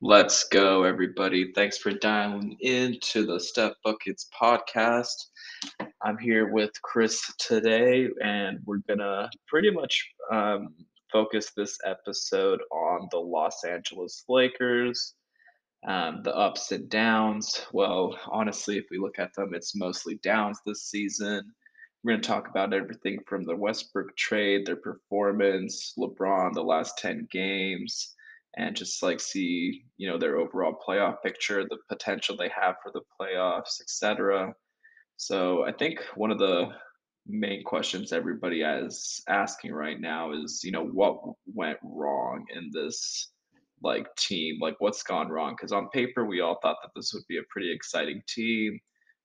Let's go, everybody. Thanks for dialing in to the Step Buckets podcast. I'm here with Chris today, and we're gonna pretty much um, focus this episode on the Los Angeles Lakers, um, the ups and downs. Well, honestly, if we look at them, it's mostly downs this season. We're going to talk about everything from the Westbrook trade, their performance, LeBron, the last 10 games, and just like see, you know, their overall playoff picture, the potential they have for the playoffs, etc. So I think one of the main questions everybody is asking right now is, you know, what went wrong in this like team? Like what's gone wrong? Because on paper we all thought that this would be a pretty exciting team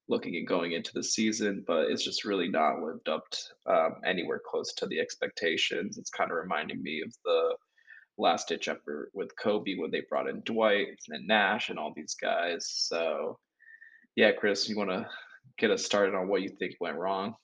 looking at going into the season, but it's just really not lived up to, um, anywhere close to the expectations. It's kind of reminding me of the last ditch effort with Kobe when they brought in Dwight and Nash and all these guys. So yeah, Chris, you want to get us started on what you think went wrong?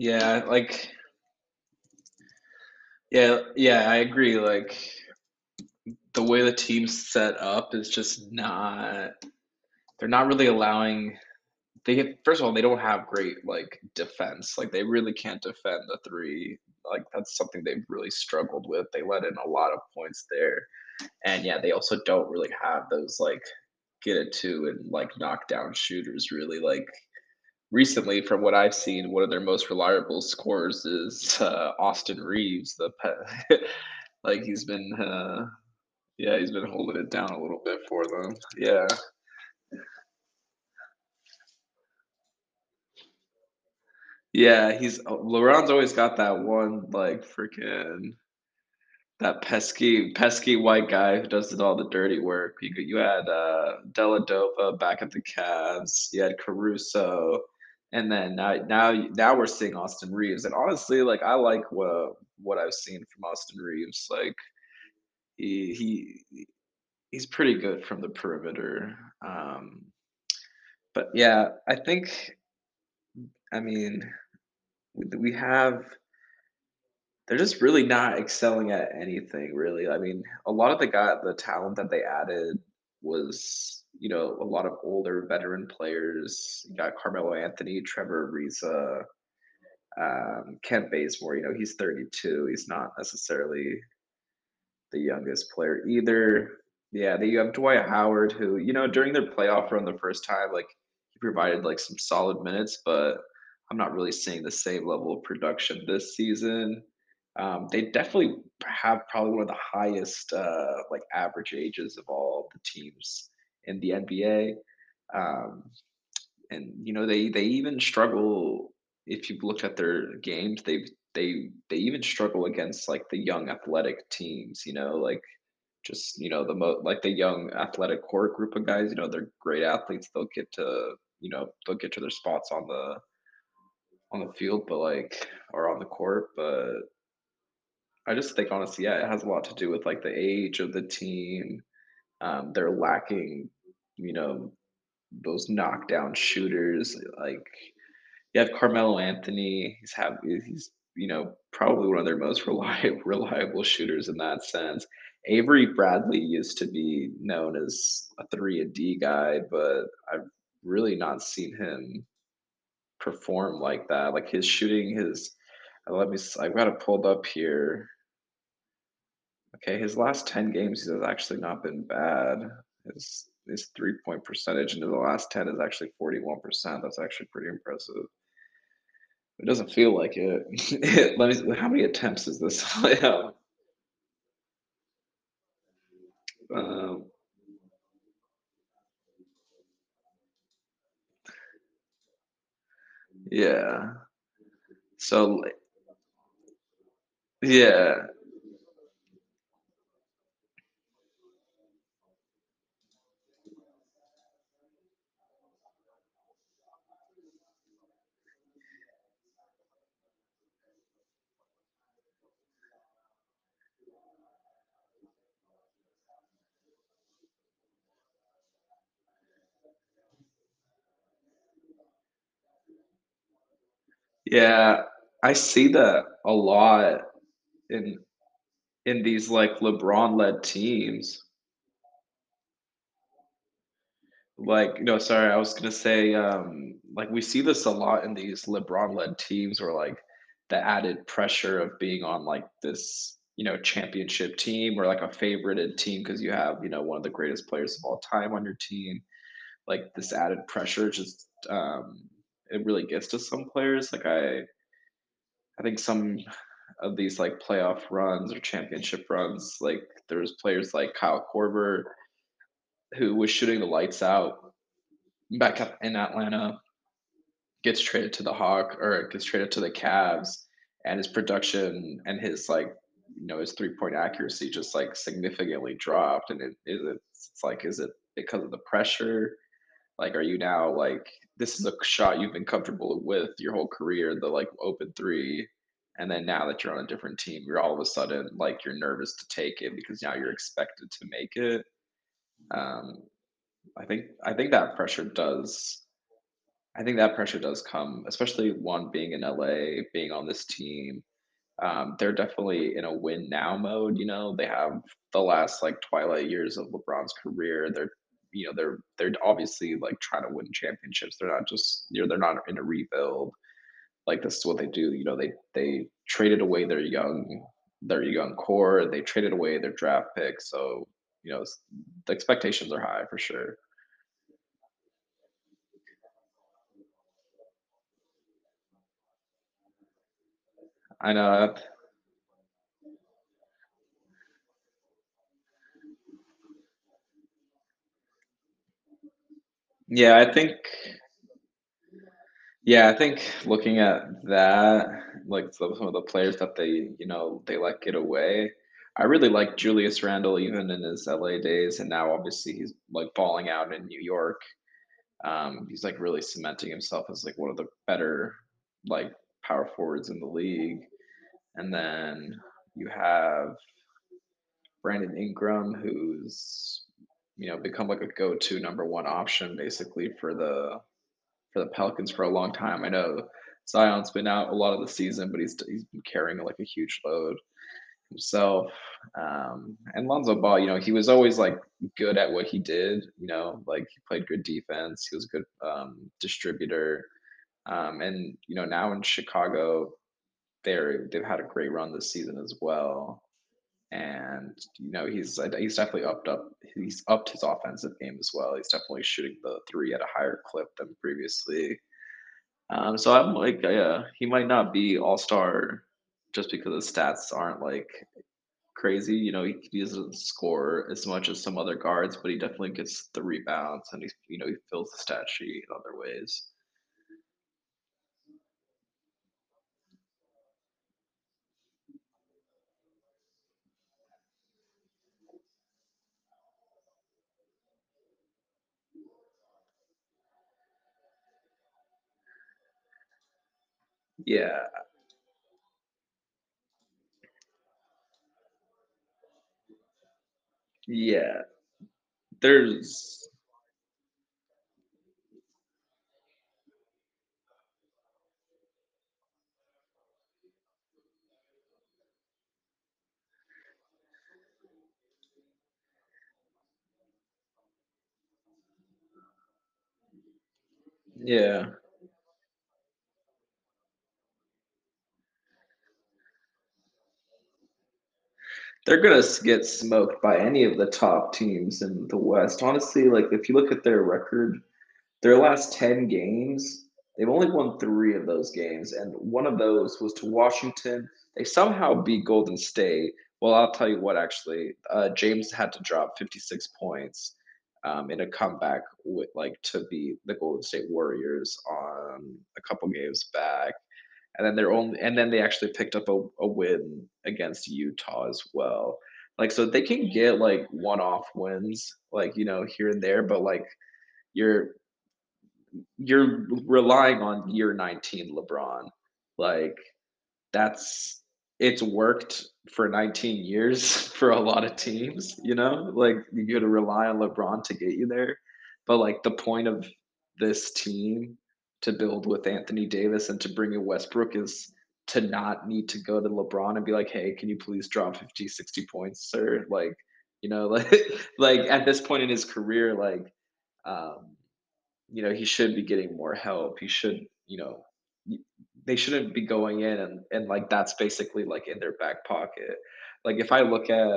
Yeah, like yeah, yeah, I agree. Like the way the team's set up is just not they're not really allowing they get first of all they don't have great like defense like they really can't defend the three like that's something they've really struggled with they let in a lot of points there and yeah they also don't really have those like get it to and like knock down shooters really like recently from what i've seen one of their most reliable scorers is uh, austin Reaves the like he's been uh yeah he's been holding it down a little bit for them. Yeah. Yeah, he's uh, LeBron's always got that one like freaking that pesky pesky white guy who does all the dirty work. You you had uh Dellavedova back at the Cavs, you had Caruso, and then now now now we're seeing Austin Reaves. And honestly, like I like what what I've seen from Austin Reaves. Like he he he's pretty good from the perimeter. Um, but yeah, I think I mean we have They're just really not excelling at anything, really. I mean, a lot of the guy the talent that they added was, you know, a lot of older veteran players. You got Carmelo Anthony, Trevor Ariza, um, Kent Bazemore. You know, he's 32. He's not necessarily the youngest player either. Yeah, then you have Dwight Howard, who, you know, during their playoff run the first time, like he provided like some solid minutes, but I'm not really seeing the same level of production this season. Um, they definitely have probably one of the highest uh, like average ages of all the teams in the NBA. Um, and you know they they even struggle if you've looked at their games they they they even struggle against like the young athletic teams you know like just you know the mo like the young athletic core group of guys you know they're great athletes they'll get to you know they'll get to their spots on the on the field but like or on the court but i just think honestly yeah it has a lot to do with like the age of the team um, they're lacking you know those knockdown shooters like You have Carmelo Anthony. He's have he's you know probably one of their most reliable reliable shooters in that sense. Avery Bradley used to be known as a three and D guy, but I've really not seen him perform like that. Like his shooting, his uh, let me I've got it pulled up here. Okay, his last ten games he has actually not been bad. His his three point percentage into the last ten is actually forty one percent. That's actually pretty impressive. It doesn't feel like it. Let me how many attempts is this? Yeah. Um, Yeah. So, Yeah. Yeah, I see that a lot in in these, like, LeBron-led teams. Like no, sorry, I was gonna say, um, like, we see this a lot in these LeBron-led teams where, like, the added pressure of being on, like, this, you know, championship team or, like, a favorited team 'cause you have, you know, one of the greatest players of all time on your team. Like, this added pressure just, um, it really gets to some players, like, I I think some of these, like, playoff runs or championship runs, like, there's players like Kyle Korver who was shooting the lights out back up in Atlanta gets traded to the Hawk or gets traded to the Cavs, and his production and his, like, you know, his three-point accuracy just, like, significantly dropped, and it is it's it's like, is it because of the pressure? Like, are you now, like this is a shot you've been comfortable with your whole career, the, like, open 3, and then now that you're on a different team, you're all of a sudden, like, you're nervous to take it because now you're expected to make it. Um, I think I think that pressure does I think that pressure does come, especially 1 being in LA, being on this team. Um, they're definitely in a win now mode, you know, they have the last, like, twilight years of LeBron's career, they're you know, they're they're obviously, like, trying to win championships, they're not just you know, they're not in a rebuild. Like, this is what they do, you know, they they traded away their young their young core, they traded away their draft picks, so, you know, the expectations are high for sure. I know it Yeah, I think Yeah, I think looking at that, like, some of the players that they, you know, they let get away, I really like Julius Randle even in his LA days, and now obviously he's, like, balling out in New York. Um, he's, like, really cementing himself as, like, one of the better, like, power forwards in the league. And then you have Brandon Ingram, who's, you know, become, like, a go-to number 1 option basically for the for the Pelicans for a long time. I know Zion's been out a lot of the season, but he's he's been carrying, like, a huge load himself. Um, and Lonzo Ball, you know, he was always, like, good at what he did, you know, like, he played good defense, he was a good, um, distributor. Um, and, you know, now in Chicago, they're they've had a great run this season as well. And, you know, he's he's definitely upped up he's upped his offensive game as well, he's definitely shooting the 3 at a higher clip than previously. Um, so I'm like, yeah, he might not be all-star just because the stats aren't, like, crazy, you know, he he doesn't score as much as some other guards, but he definitely gets the rebounds and he's you know, he fills the stat sheet in other ways. Yeah. Yeah. There's Yeah. They're gonna get smoked by any of the top teams in the West. Honestly, like, if you look at their record, their last 10 games, they've only won 3 of those games, and 1 of those was to Washington. They somehow beat Golden State. Well, I'll tell you what, actually, uh, James had to drop 56 points. um, in a comeback with like to beat the Golden State Warriors on a couple games back. And then they're only and then they actually picked up a, a win against Utah as well. Like so they can get like one-off wins, like you know, here and there, but like you're you're relying on year 19 LeBron. Like that's it's worked for 19 years for a lot of teams, you know? Like, you gotta rely on LeBron to get you there, but, like, the point of this team to build with Anthony Davis and to bring in Westbrook is to not need to go to LeBron and be like, "Hey, can you please drop 50, 60 points, sir?" Like, you know, like like, at this point in his career, like, um you know, he should be getting more help. He should, you know, they shouldn't be going in and, and like that's basically like in their back pocket. Like if I look at,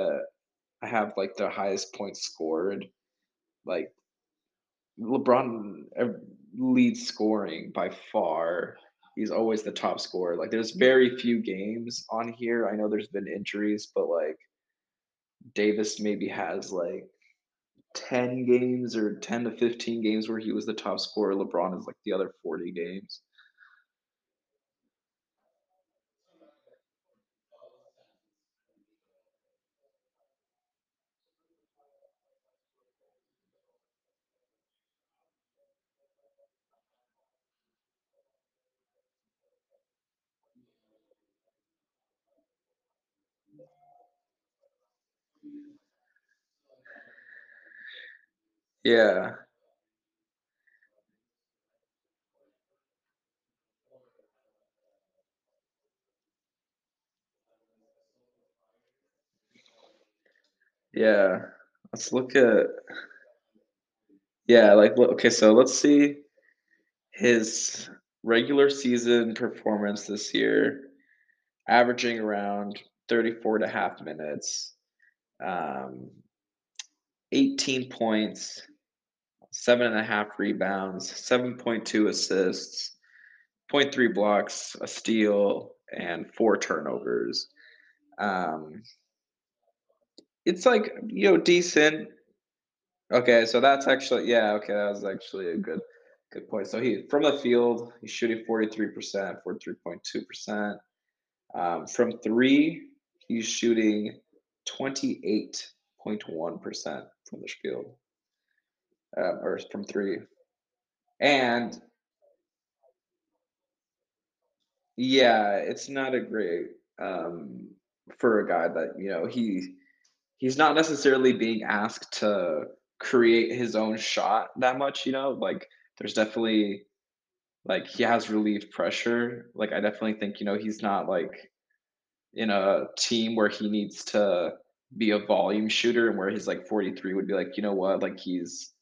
I have like the highest points scored, like LeBron leads scoring by far. He's always the top scorer. Like there's very few games on here. I know there's been injuries, but like Davis maybe has like 10 games or 10 to 15 games where he was the top scorer. LeBron is like the other 40 games. Yeah, yeah. Let's look at yeah, like okay, so let's see his regular season performance this year, averaging around 34 and a half minutes, um, 18 points, seven and a half rebounds, 7.2 assists, zero point 0.3 blocks, a steal, and four turnovers. Um, it's like, you know, decent. Okay, so that's actually yeah, okay, that was actually a good good point. So he from the field, he's shooting 43%, 43.2%. Um, from three, he's shooting 28.1% from the field, um, or from three. And yeah, it's not a great um, for a guy that, you know, he he's not necessarily being asked to create his own shot that much, you know? Like there's definitely Like, he has relief pressure. Like, I definitely think, you know, he's not, like, in a team where he needs to be a volume shooter and where he's, like, 43 would be like, "You know what?" Like, he's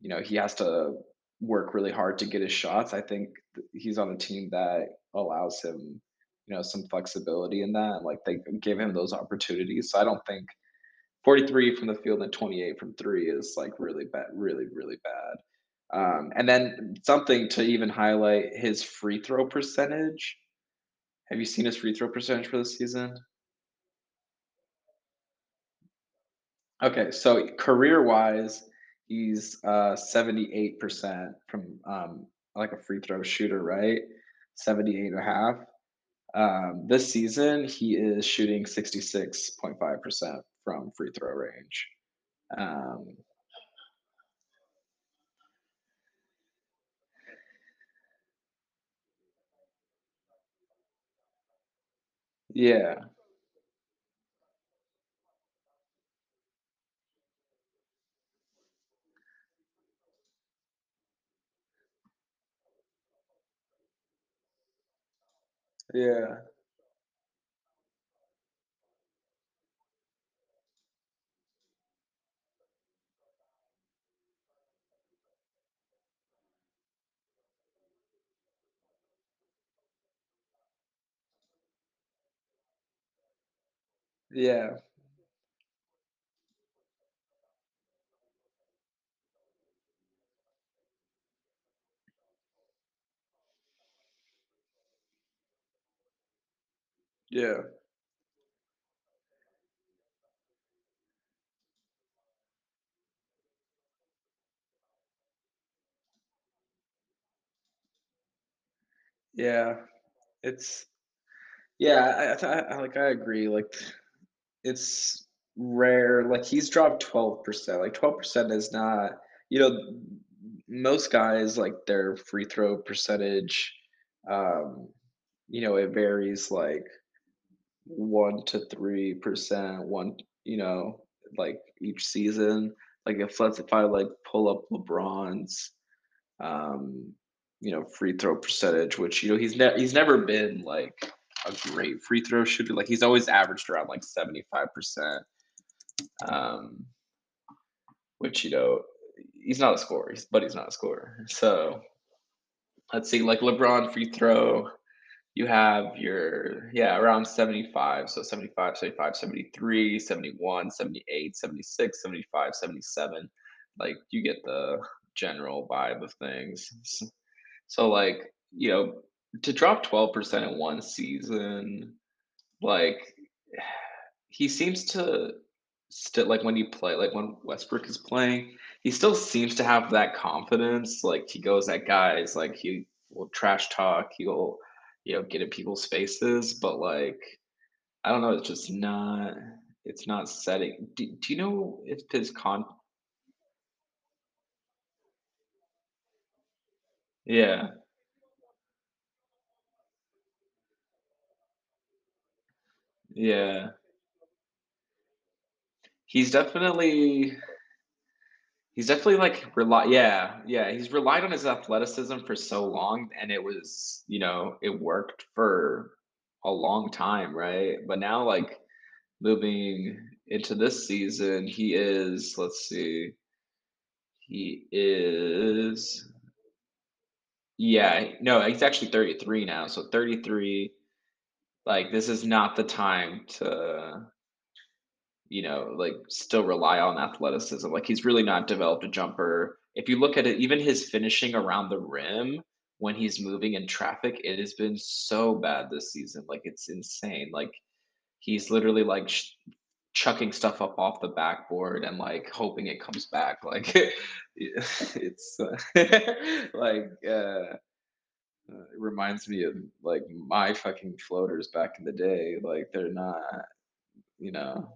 you know, he has to work really hard to get his shots. I think he's on a team that allows him, you know, some flexibility in that, like, they give him those opportunities. So I don't think 43 from the field and 28 from 3 is, like, really bad really, really bad. Um, and then something to even highlight his free throw percentage. Have you seen his free throw percentage for the season? Okay, so career-wise, he's uh 78% from um like a free throw shooter, right? 78 and a half. Um, this season, he is shooting 66.5% from free throw range. Um, yeah, yeah, yeah, Yeah. Yeah. It's yeah, I, I, I like I agree. Like it's rare. Like he's dropped 12%. Like 12% is not, you know, most guys like their free throw percentage um, you know, it varies like 1 to 3%, 1 you know, like, each season, like, if let's if I, like, pull up LeBron's, um, you know, free throw percentage, which, you know, he's ne he's never been, like, a great free throw shooter, like, he's always averaged around, like, 75%, um, which, you know, he's not a scorer, he's but he's not a scorer, so let's see, like, LeBron free throw, you have your yeah, around 75, so 75, 75, 73, 71, 78, 76, 75, 77, like, you get the general vibe of things, so, like, you know, to drop 12% in 1 season, like, he seems to still like, when you play like, when Westbrook is playing, he still seems to have that confidence, like, he goes at guys, like, he will trash talk, he'll, you know, get in people's faces, but, like, I don't know, it's just not it's not setting do do you know if his con Yeah. Yeah. He's definitely he's definitely, like, rely yeah, yeah, he's relied on his athleticism for so long, and it was you know, it worked for a long time, right? But now, like, moving into this season, he is let's see he is Yeah, no, he's actually 33 now, so 33, like, this is not the time to you know, like, still rely on athleticism, like, he's really not developed a jumper. If you look at it, even his finishing around the rim when he's moving in traffic, it has been so bad this season, like, it's insane, like, he's literally, like, ch chucking stuff up off the backboard and, like, hoping it comes back, like, it's, uh, like, uh, it reminds me of, like, my fucking floaters back in the day, like, they're not you know?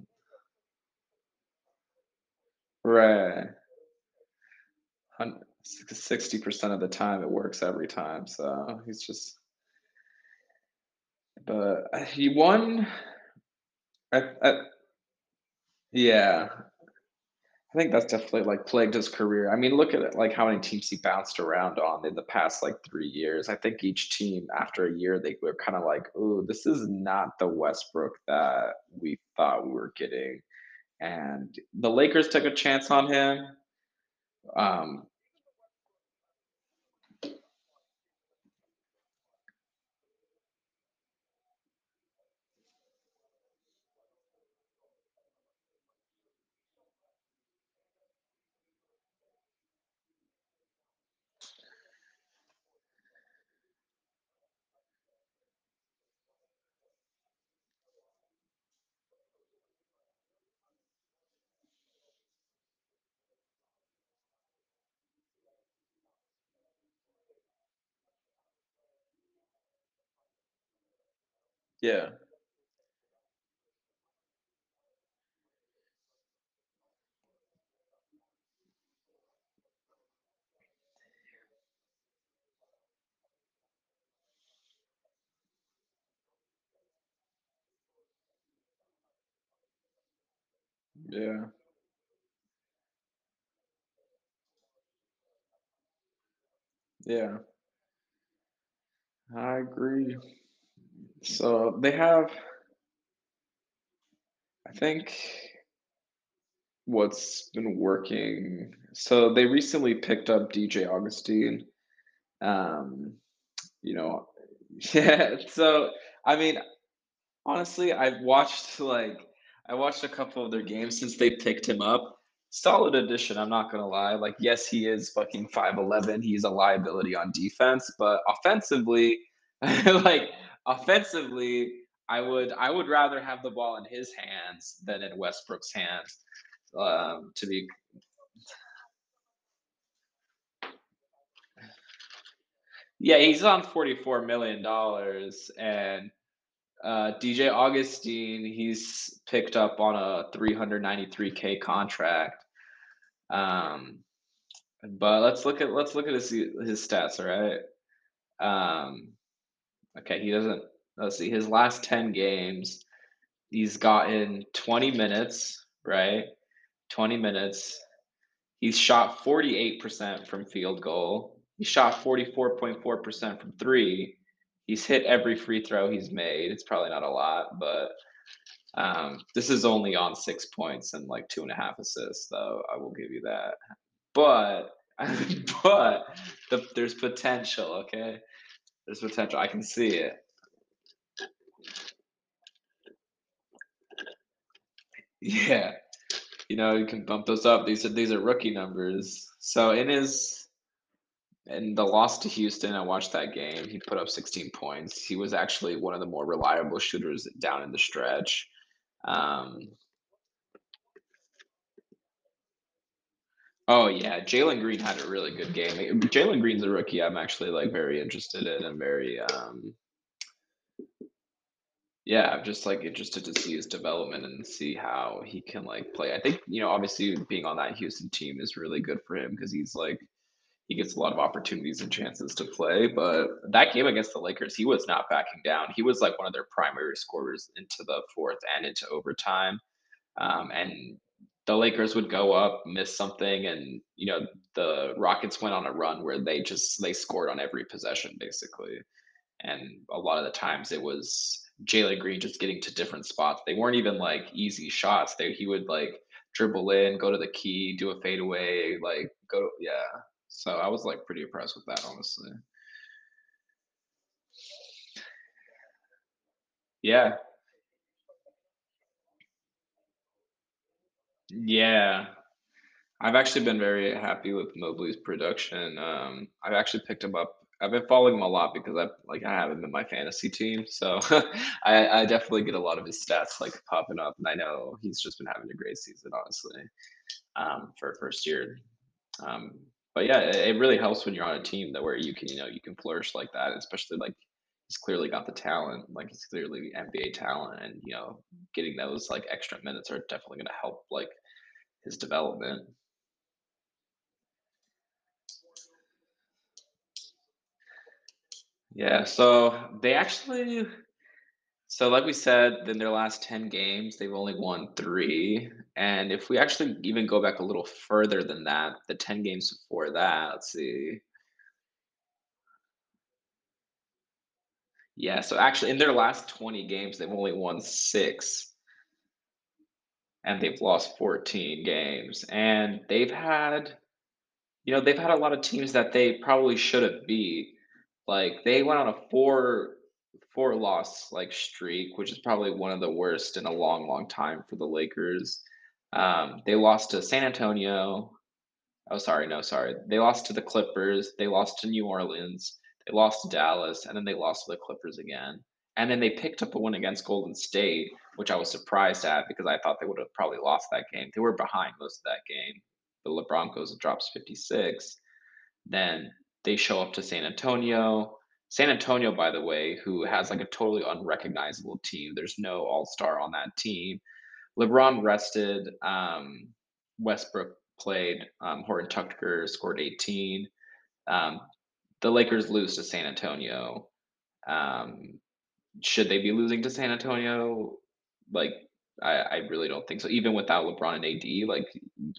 Right. Hun 60% of the time, it works every time, so he's just but, uh, he won I I Yeah. I think that's definitely, like, plagued his career, I mean, look at it, like, how many teams he bounced around on in the past, like, 3 years, I think each team, after a year, they were kinda like, "Ooh, this is not the Westbrook that we thought we were getting," and the Lakers took a chance on him, um Yeah. Yeah. Yeah. I agree. So, they have I think what's been working so they recently picked up DJ Augustin. um, you know Yeah, so, I mean, honestly, I've watched, like I watched a couple of their games since they picked him up. Solid addition, I'm not gonna lie, like, yes, he is fucking 5'11", he's a liability on defense, but offensively, like, offensively, I would I would rather have the ball in his hands than in Westbrook's hands, um, to be Yeah, he's on $44,000,000 and, uh, DJ Augustin he's picked up on a 393K contract. Um, but let's look at let's look at his his stats, alright? Um, okay, he doesn't let's see, his last 10 games, he's gotten 20 minutes, right? 20 minutes. He's shot 48% from field goal. He shot 44.4% from 3. He's hit every free throw he's made. It's probably not a lot, but, um, this is only on 6 points and, like, 2 and a half assists, though, I will give you that. But but the there's potential, okay? Potential, I can see it. Yeah. You know, you can bump those up. These are these are rookie numbers. So in his in the loss to Houston, I watched that game. He put up 16 points. He was actually one of the more reliable shooters down in the stretch. Um Oh, yeah, Jalen Green had a really good game. Jalen Green's a rookie I'm actually, like, very interested in and very, um yeah, I'm just, like, interested to see his development and see how he can, like, play. I think, you know, obviously, being on that Houston team is really good for him because he's, like he gets a lot of opportunities and chances to play, but that game against the Lakers, he was not backing down. He was, like, one of their primary scorers into the 4th and into overtime. Um, and the Lakers would go up, miss something, and, you know, the Rockets went on a run where they just they scored on every possession, basically. And a lot of the times, it was Jalen Green just getting to different spots. They weren't even, like, easy shots. They he would, like, dribble in, go to the key, do a fadeaway, like, go to, yeah. So, I was, like, pretty impressed with that, honestly. Yeah. Yeah. I've actually been very happy with Mobley's production, um, I've actually picked him up I've been following him a lot because I've like, I have him in my fantasy team, so I I definitely get a lot of his stats, like, popping up, and I know he's just been having a great season, honestly, um, for 1st year. Um, but, yeah, it it really helps when you're on a team that where you can, you know, you can flourish like that, especially, like, he's clearly got the talent, like, he's clearly NBA talent, and, you know, getting those, like, extra minutes are definitely gonna help, like, his development. Yeah, so they actually so like we said, in their last 10 games, they've only won 3, and if we actually even go back a little further than that, the 10 games before that, let's see. Yeah, so actually, in their last 20 games, they've only won 6 and they've lost 14 games, and they've had you know, they've had a lot of teams that they probably should have beat. Like, they went on a 4 4-loss, like, streak, which is probably one of the worst in a long, long time for the Lakers. Um, they lost to San Antonio oh, sorry, no, sorry. They lost to the Clippers, they lost to New Orleans, they lost to Dallas, and then they lost to the Clippers again. And then they picked up a win against Golden State, which I was surprised at because I thought they would have probably lost that game. They were behind most of that game. The LeBron goes and drops 56. Then they show up to San Antonio. San Antonio, by the way, who has, like, a totally unrecognizable team, there's no all-star on that team. LeBron rested, um, Westbrook played, um, Horton Tucker scored 18. Um, the Lakers lose to San Antonio. Um, should they be losing to San Antonio? Like, I I really don't think so. Even without LeBron and AD, like,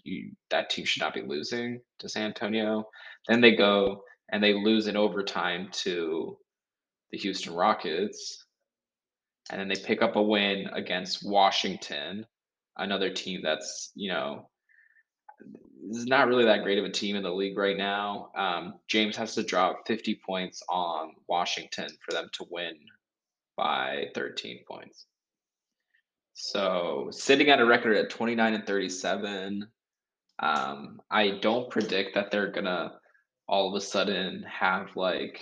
you that team should not be losing to San Antonio. Then they go and they lose in overtime to the Houston Rockets. And then they pick up a win against Washington, another team that's, you know is not really that great of a team in the league right now. Um, James has to drop 50 points on Washington for them to win by 13 points. So, sitting at a record at 29 and 37, um, I don't predict that they're gonna all of a sudden have, like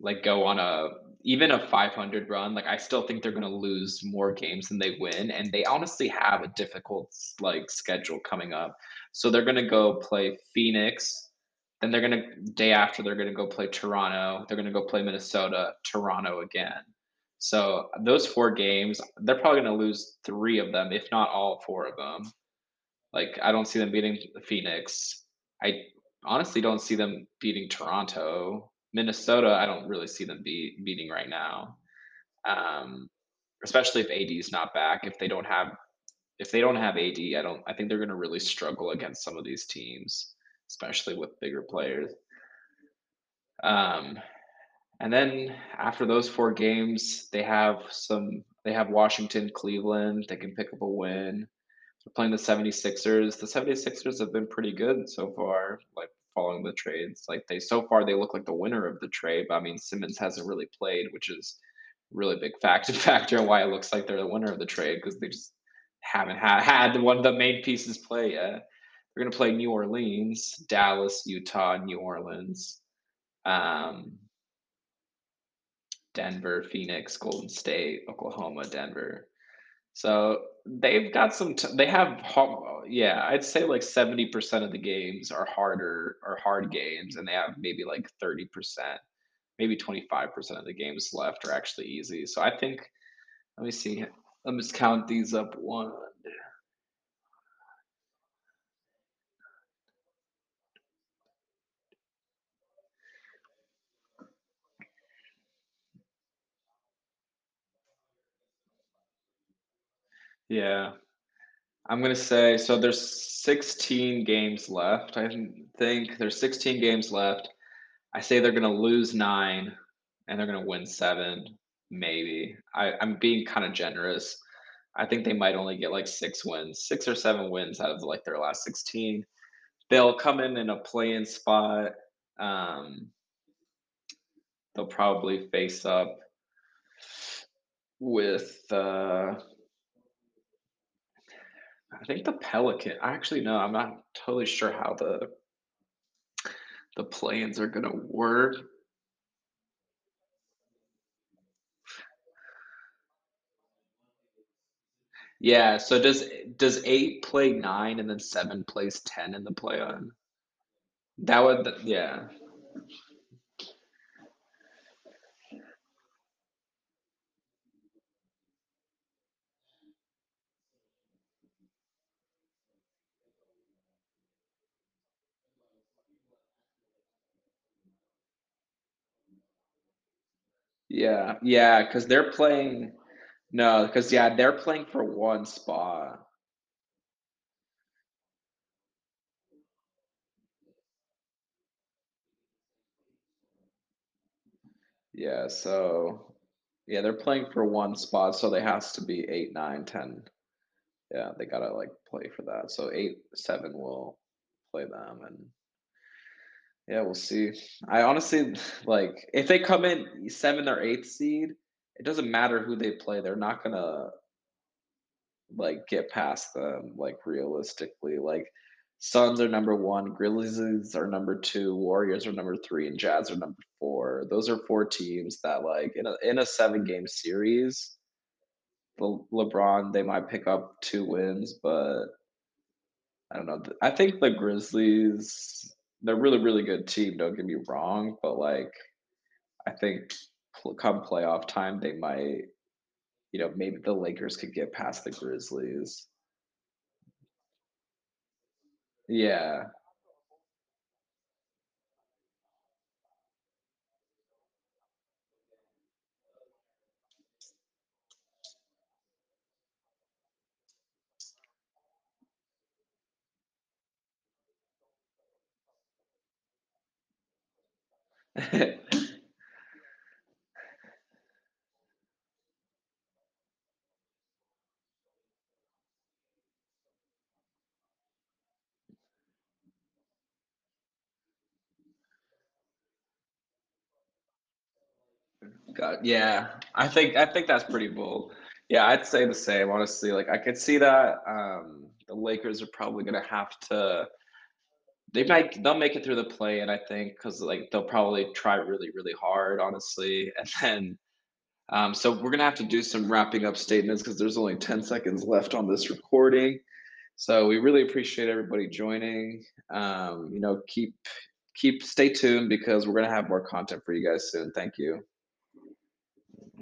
like, go on a even a 500 run, like, I still think they're gonna lose more games than they win, and they honestly have a difficult like, schedule coming up. So they're gonna go play Phoenix Then they're gonna day after, they're gonna go play Toronto, they're gonna go play Minnesota, Toronto again. So, those 4 games, they're probably gonna lose 3 of them, if not all 4 of them. Like, I don't see them beating Phoenix. I honestly don't see them beating Toronto. Minnesota, I don't really see them beat beating right now. Um, especially if AD is not back, if they don't have if they don't have AD, I don't I think they're gonna really struggle against some of these teams, especially with bigger players. Um, and then after those 4 games, they have some they have Washington, Cleveland, they can pick up a win. They're playing the 76ers. The 76ers have been pretty good so far, like, following the trades. Like, they so far, they look like the winner of the trade, but, I mean, Simmons hasn't really played, which is really big fact factor in why it looks like they're the winner of the trade because they just haven't ha had one of the main pieces play yet. They're gonna play New Orleans, Dallas, Utah, New Orleans, um Denver, Phoenix, Golden State, Oklahoma, Denver. So, they've got some t they have yeah, I'd say, like, 70% of the games are harder are hard games, and they have maybe, like, 30%, maybe 25% of the games left are actually easy. So, I think let me see, let me just count these up. 1 Yeah. I'm gonna say so there's 16 games left, I think. There's 16 games left. I say they're gonna lose 9, and they're gonna win 7, maybe. I I'm being kinda generous. I think they might only get, like, 6 wins, 6 or 7 wins out of, like, their last 16. They'll come in in a play-in spot, um they'll probably face up with, uh I think the Pelican I actually, no, I'm not totally sure how the the play-ins are gonna work. Yeah, so does does 8 play 9 and then 7 plays 10 in the play on? That would yeah. Yeah, yeah, because they're playing No, because yeah, they're playing for 1 spot. Yeah, so yeah, they're playing for 1 spot, so they has to be 8, nine, ten. Yeah, they gotta, like, play for that. So 8, 7 will play them, and yeah, we'll see. I honestly like, if they come in 7th or 8th seed, it doesn't matter who they play, they're not gonna like, get past them, like, realistically. Like, Suns are number 1, Grizzlies are number 2, Warriors are number 3, and Jazz are number 4. Those are 4 teams that, like, in a in a seven-game series Le LeBron, they might pick up 2 wins, but I don't know, I think the Grizzlies, they're really, really good team, don't get me wrong, but, like, I think come playoff time, they might you know, maybe the Lakers could get past the Grizzlies. Yeah. God, yeah. I think I think that's pretty bold. Yeah, I'd say the same, honestly, like, I could see that, um, the Lakers are probably gonna have to they might they'll make it through the play-in, I think because like, they'll probably try really, really hard, honestly, and then um, so we're gonna have to do some wrapping up statements because there's only 10 seconds left on this recording. So, we really appreciate everybody joining, um, you know, keep keep stay tuned because we're gonna have more content for you guys soon. Thank you.